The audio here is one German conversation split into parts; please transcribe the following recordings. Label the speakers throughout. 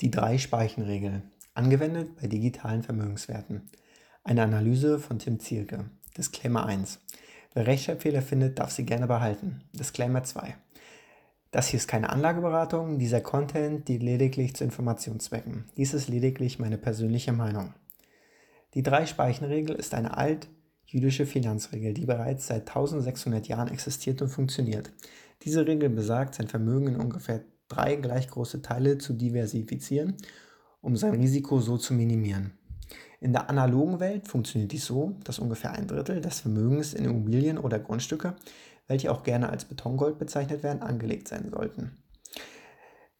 Speaker 1: Die Drei-Speichen-Regel, angewendet bei digitalen Vermögenswerten. Eine Analyse von Tim Zielke. Disclaimer 1. Wer Rechtschreibfehler findet, darf sie gerne behalten. Disclaimer 2. Das hier ist keine Anlageberatung, dieser Content dient lediglich zu Informationszwecken. Dies ist lediglich meine persönliche Meinung. Die Drei-Speichen-Regel ist eine altjüdische Finanzregel, die bereits seit 1600 Jahren existiert und funktioniert. Diese Regel besagt, sein Vermögen in ungefähr drei gleich große Teile zu diversifizieren, um sein Risiko so zu minimieren. In der analogen Welt funktioniert dies so, dass ungefähr ein Drittel des Vermögens in Immobilien oder Grundstücke, welche auch gerne als Betongold bezeichnet werden, angelegt sein sollten.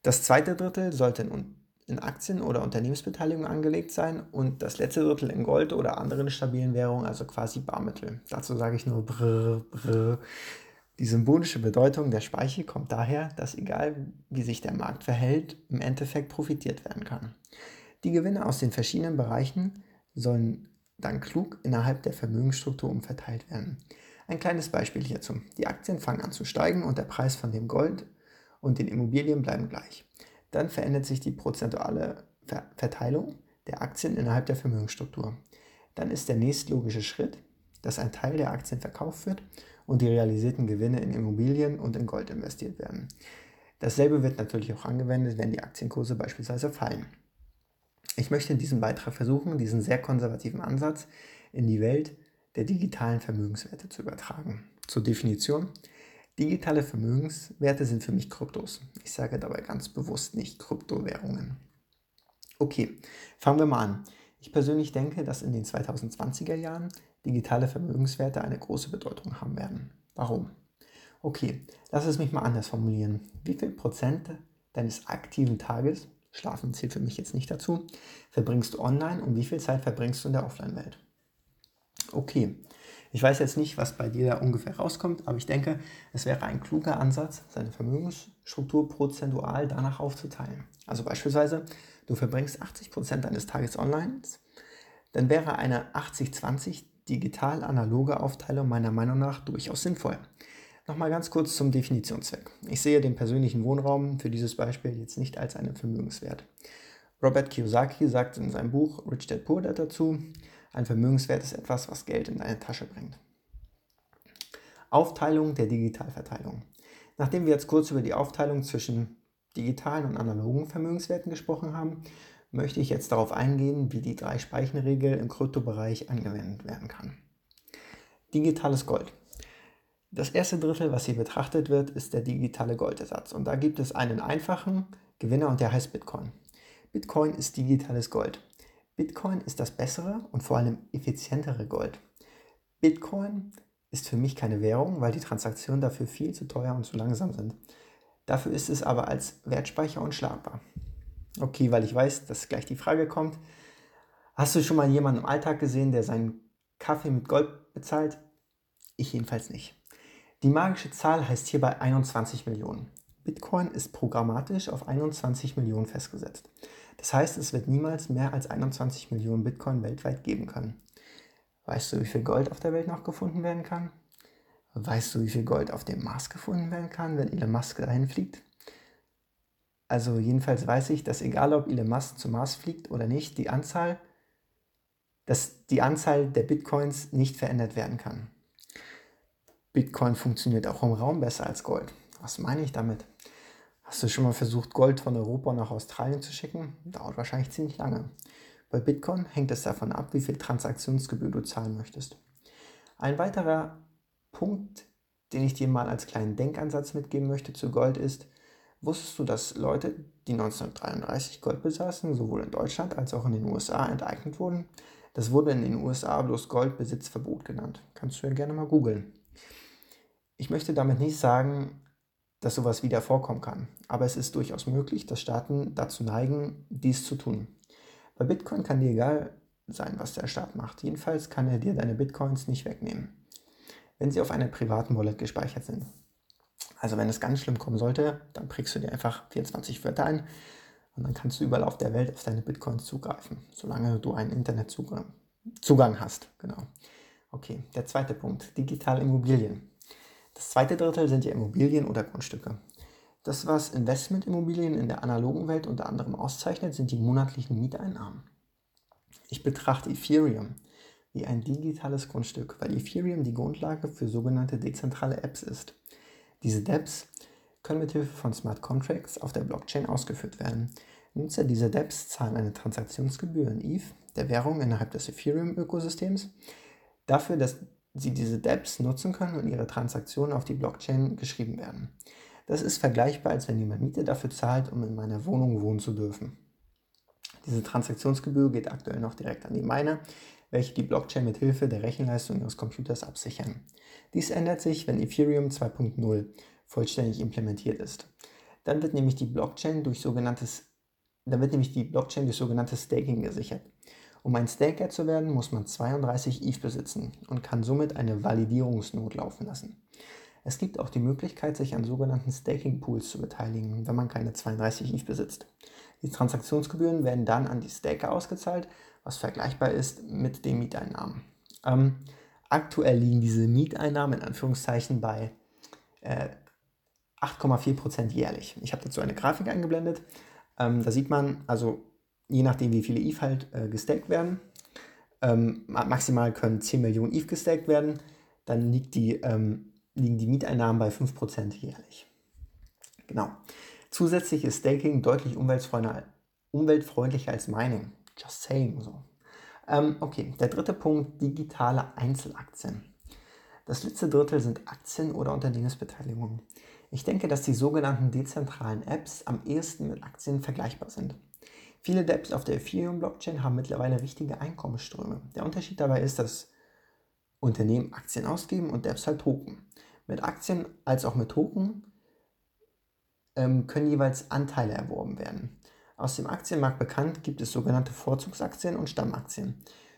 Speaker 1: Das zweite Drittel sollte in, in Aktien oder Unternehmensbeteiligungen angelegt sein und das letzte Drittel in Gold oder anderen stabilen Währungen, also quasi Barmittel. Dazu sage ich nur brr, brr. Die symbolische Bedeutung der Speiche kommt daher, dass egal wie sich der Markt verhält, im Endeffekt profitiert werden kann. Die Gewinne aus den verschiedenen Bereichen sollen dann klug innerhalb der Vermögensstruktur umverteilt werden. Ein kleines Beispiel hierzu. Die Aktien fangen an zu steigen und der Preis von dem Gold und den Immobilien bleiben gleich. Dann verändert sich die prozentuale Verteilung der Aktien innerhalb der Vermögensstruktur. Dann ist der nächstlogische Schritt, dass ein Teil der Aktien verkauft wird und die realisierten Gewinne in Immobilien und in Gold investiert werden. Dasselbe wird natürlich auch angewendet, wenn die Aktienkurse beispielsweise fallen. Ich möchte in diesem Beitrag versuchen, diesen sehr konservativen Ansatz in die Welt der digitalen Vermögenswerte zu übertragen. Zur Definition. Digitale Vermögenswerte sind für mich Kryptos. Ich sage dabei ganz bewusst nicht Kryptowährungen. Okay, fangen wir mal an. Ich persönlich denke, dass in den 2020er Jahren digitale Vermögenswerte eine große Bedeutung haben werden. Warum? Okay, lass es mich mal anders formulieren. Wie viel Prozent deines aktiven Tages, Schlafen zählt für mich jetzt nicht dazu, verbringst du online und wie viel Zeit verbringst du in der Offline-Welt? Okay, ich weiß jetzt nicht, was bei dir da ungefähr rauskommt, aber ich denke, es wäre ein kluger Ansatz, seine Vermögensstruktur prozentual danach aufzuteilen. Also beispielsweise, du verbringst 80% deines Tages online, dann wäre eine 80-20 digital-analoge Aufteilung meiner Meinung nach durchaus sinnvoll. Nochmal ganz kurz zum Definitionszweck. Ich sehe den persönlichen Wohnraum für dieses Beispiel jetzt nicht als einen Vermögenswert. Robert Kiyosaki sagt in seinem Buch Rich Dad Poor Dad dazu, ein Vermögenswert ist etwas, was Geld in deine Tasche bringt. Aufteilung der Digitalverteilung. Nachdem wir jetzt kurz über die Aufteilung zwischen digitalen und analogen Vermögenswerten gesprochen haben, möchte ich jetzt darauf eingehen, wie die Drei-Speichen-Regel im Kryptobereich angewendet werden kann. Digitales Gold. Das erste Drittel, was hier betrachtet wird, ist der digitale Goldersatz. Und da gibt es einen einfachen Gewinner und der heißt Bitcoin. Bitcoin ist digitales Gold. Bitcoin ist das bessere und vor allem effizientere Gold. Bitcoin ist für mich keine Währung, weil die Transaktionen dafür viel zu teuer und zu langsam sind. Dafür ist es aber als Wertspeicher unschlagbar. Okay, weil ich weiß, dass gleich die Frage kommt. Hast du schon mal jemanden im Alltag gesehen, der seinen Kaffee mit Gold bezahlt? Ich jedenfalls nicht. Die magische Zahl heißt hierbei 21 Millionen. Bitcoin ist programmatisch auf 21 Millionen festgesetzt. Das heißt, es wird niemals mehr als 21 Millionen Bitcoin weltweit geben können. Weißt du, wie viel Gold auf der Welt noch gefunden werden kann? Weißt du, wie viel Gold auf dem Mars gefunden werden kann, wenn Elon Musk dahin fliegt? Also jedenfalls weiß ich, dass egal ob Elon Musk zum Mars fliegt oder nicht, die Anzahl, dass die Anzahl der Bitcoins nicht verändert werden kann. Bitcoin funktioniert auch im Raum besser als Gold. Was meine ich damit? Hast du schon mal versucht, Gold von Europa nach Australien zu schicken? Dauert wahrscheinlich ziemlich lange. Bei Bitcoin hängt es davon ab, wie viel Transaktionsgebühr du zahlen möchtest. Ein weiterer Punkt, den ich dir mal als kleinen Denkansatz mitgeben möchte zu Gold ist, Wusstest du, dass Leute, die 1933 Gold besaßen, sowohl in Deutschland als auch in den USA enteignet wurden? Das wurde in den USA bloß Goldbesitzverbot genannt. Kannst du ja gerne mal googeln. Ich möchte damit nicht sagen, dass sowas wieder vorkommen kann, aber es ist durchaus möglich, dass Staaten dazu neigen, dies zu tun. Bei Bitcoin kann dir egal sein, was der Staat macht. Jedenfalls kann er dir deine Bitcoins nicht wegnehmen, wenn sie auf einer privaten Wallet gespeichert sind. Also wenn es ganz schlimm kommen sollte, dann prägst du dir einfach 24 Wörter ein und dann kannst du überall auf der Welt auf deine Bitcoins zugreifen, solange du einen Internetzugang Zugang hast. Genau. Okay, der zweite Punkt, digitale Immobilien. Das zweite Drittel sind ja Immobilien oder Grundstücke. Das, was Investmentimmobilien in der analogen Welt unter anderem auszeichnet, sind die monatlichen Mieteinnahmen. Ich betrachte Ethereum wie ein digitales Grundstück, weil Ethereum die Grundlage für sogenannte dezentrale Apps ist. Diese DApps können mithilfe von Smart Contracts auf der Blockchain ausgeführt werden. Nutzer dieser DApps zahlen eine Transaktionsgebühr in ETH, der Währung innerhalb des Ethereum-Ökosystems, dafür, dass sie diese DApps nutzen können und ihre Transaktionen auf die Blockchain geschrieben werden. Das ist vergleichbar, als wenn jemand Miete dafür zahlt, um in meiner Wohnung wohnen zu dürfen. Diese Transaktionsgebühr geht aktuell noch direkt an die Miner, welche die Blockchain mit Hilfe der Rechenleistung ihres Computers absichern. Dies ändert sich, wenn Ethereum 2.0 vollständig implementiert ist. Dann wird nämlich die Blockchain durch sogenanntes dann wird nämlich die Blockchain durch sogenanntes Staking gesichert. Um ein Staker zu werden, muss man 32 ETH besitzen und kann somit eine Validierungsnot laufen lassen. Es gibt auch die Möglichkeit, sich an sogenannten Staking Pools zu beteiligen, wenn man keine 32 ETH besitzt. Die Transaktionsgebühren werden dann an die Staker ausgezahlt, was vergleichbar ist mit den Mieteinnahmen. Ähm, aktuell liegen diese Mieteinnahmen in Anführungszeichen bei äh, 8,4% jährlich. Ich habe dazu eine Grafik eingeblendet. Ähm, da sieht man, also je nachdem, wie viele ETH halt äh, gestaked werden, ähm, maximal können 10 Millionen ETH gestaked werden, dann die ähm, liegen die Mieteinnahmen bei 5% jährlich. Genau. Zusätzlich ist Staking deutlich umweltfreundlicher als Mining. Just saying so. Ähm, okay, der dritte Punkt, digitale Einzelaktien. Das letzte Drittel sind Aktien oder Unternehmensbeteiligungen. Ich denke, dass die sogenannten dezentralen Apps am ehesten mit Aktien vergleichbar sind. Viele der Apps auf der Ethereum-Blockchain haben mittlerweile wichtige Einkommensströme. Der Unterschied dabei ist, dass Unternehmen Aktien ausgeben und Apps halt Token. Mit Aktien als auch mit Token ähm, können jeweils Anteile erworben werden. Aus dem Aktienmarkt bekannt gibt es sogenannte Vorzugsaktien und Stammaktien.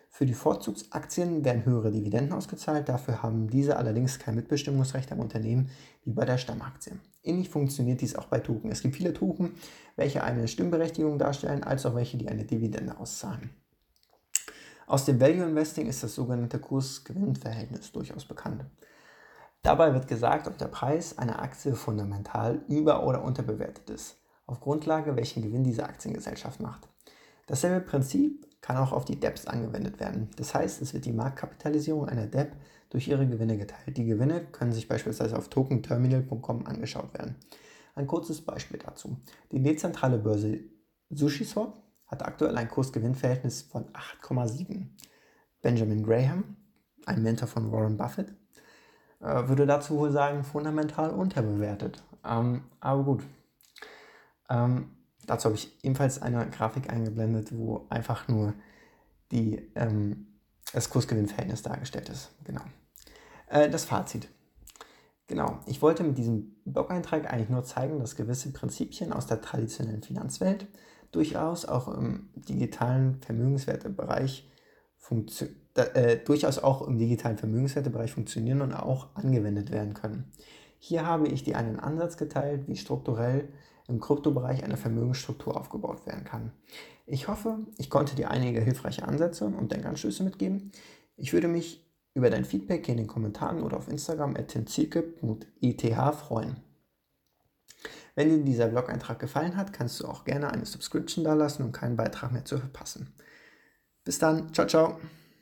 Speaker 1: Für die Vorzugsaktien werden höhere Dividenden ausgezahlt, dafür haben diese allerdings kein Mitbestimmungsrecht am Unternehmen wie bei der Stammaktie. Ähnlich funktioniert dies auch bei Token. Es gibt viele Token, welche eine Stimmberechtigung darstellen, als auch welche, die eine Dividende auszahlen. Aus dem Value Investing ist das sogenannte Kurs-Gewinn-Verhältnis durchaus bekannt. Dabei wird gesagt, ob der Preis einer Aktie fundamental über- oder unterbewertet ist, auf Grundlage welchen Gewinn diese Aktiengesellschaft macht. Dasselbe Prinzip kann auch auf die DEPs angewendet werden. Das heißt, es wird die Marktkapitalisierung einer DEP durch ihre Gewinne geteilt. Die Gewinne können sich beispielsweise auf tokenterminal.com angeschaut werden. Ein kurzes Beispiel dazu. Die dezentrale Börse SushiSwap hat aktuell ein Kurs-Gewinn-Verhältnis von 8,7. Benjamin Graham, ein Mentor von Warren Buffett, äh, würde dazu wohl sagen, fundamental unterbewertet. Ähm, aber gut. Ähm, dazu habe ich ebenfalls eine Grafik eingeblendet, wo einfach nur die, ähm, das Kursgewinnverhältnis dargestellt ist. Genau. Äh, das Fazit. Genau, ich wollte mit diesem Blog-Eintrag eigentlich nur zeigen, dass gewisse Prinzipien aus der traditionellen Finanzwelt durchaus auch im digitalen Vermögenswertebereich äh, durchaus auch im digitalen Vermögenswertebereich funktionieren und auch angewendet werden können. Hier habe ich dir einen Ansatz geteilt, wie strukturell im Kryptobereich eine Vermögensstruktur aufgebaut werden kann. Ich hoffe, ich konnte dir einige hilfreiche Ansätze und Denkanstöße mitgeben. Ich würde mich über dein Feedback in den Kommentaren oder auf Instagram at timzirke.eth freuen. Wenn dir dieser Blog-Eintrag gefallen hat, kannst du auch gerne eine Subscription dalassen, um keinen Beitrag mehr zu verpassen. Bis dann, ciao, ciao.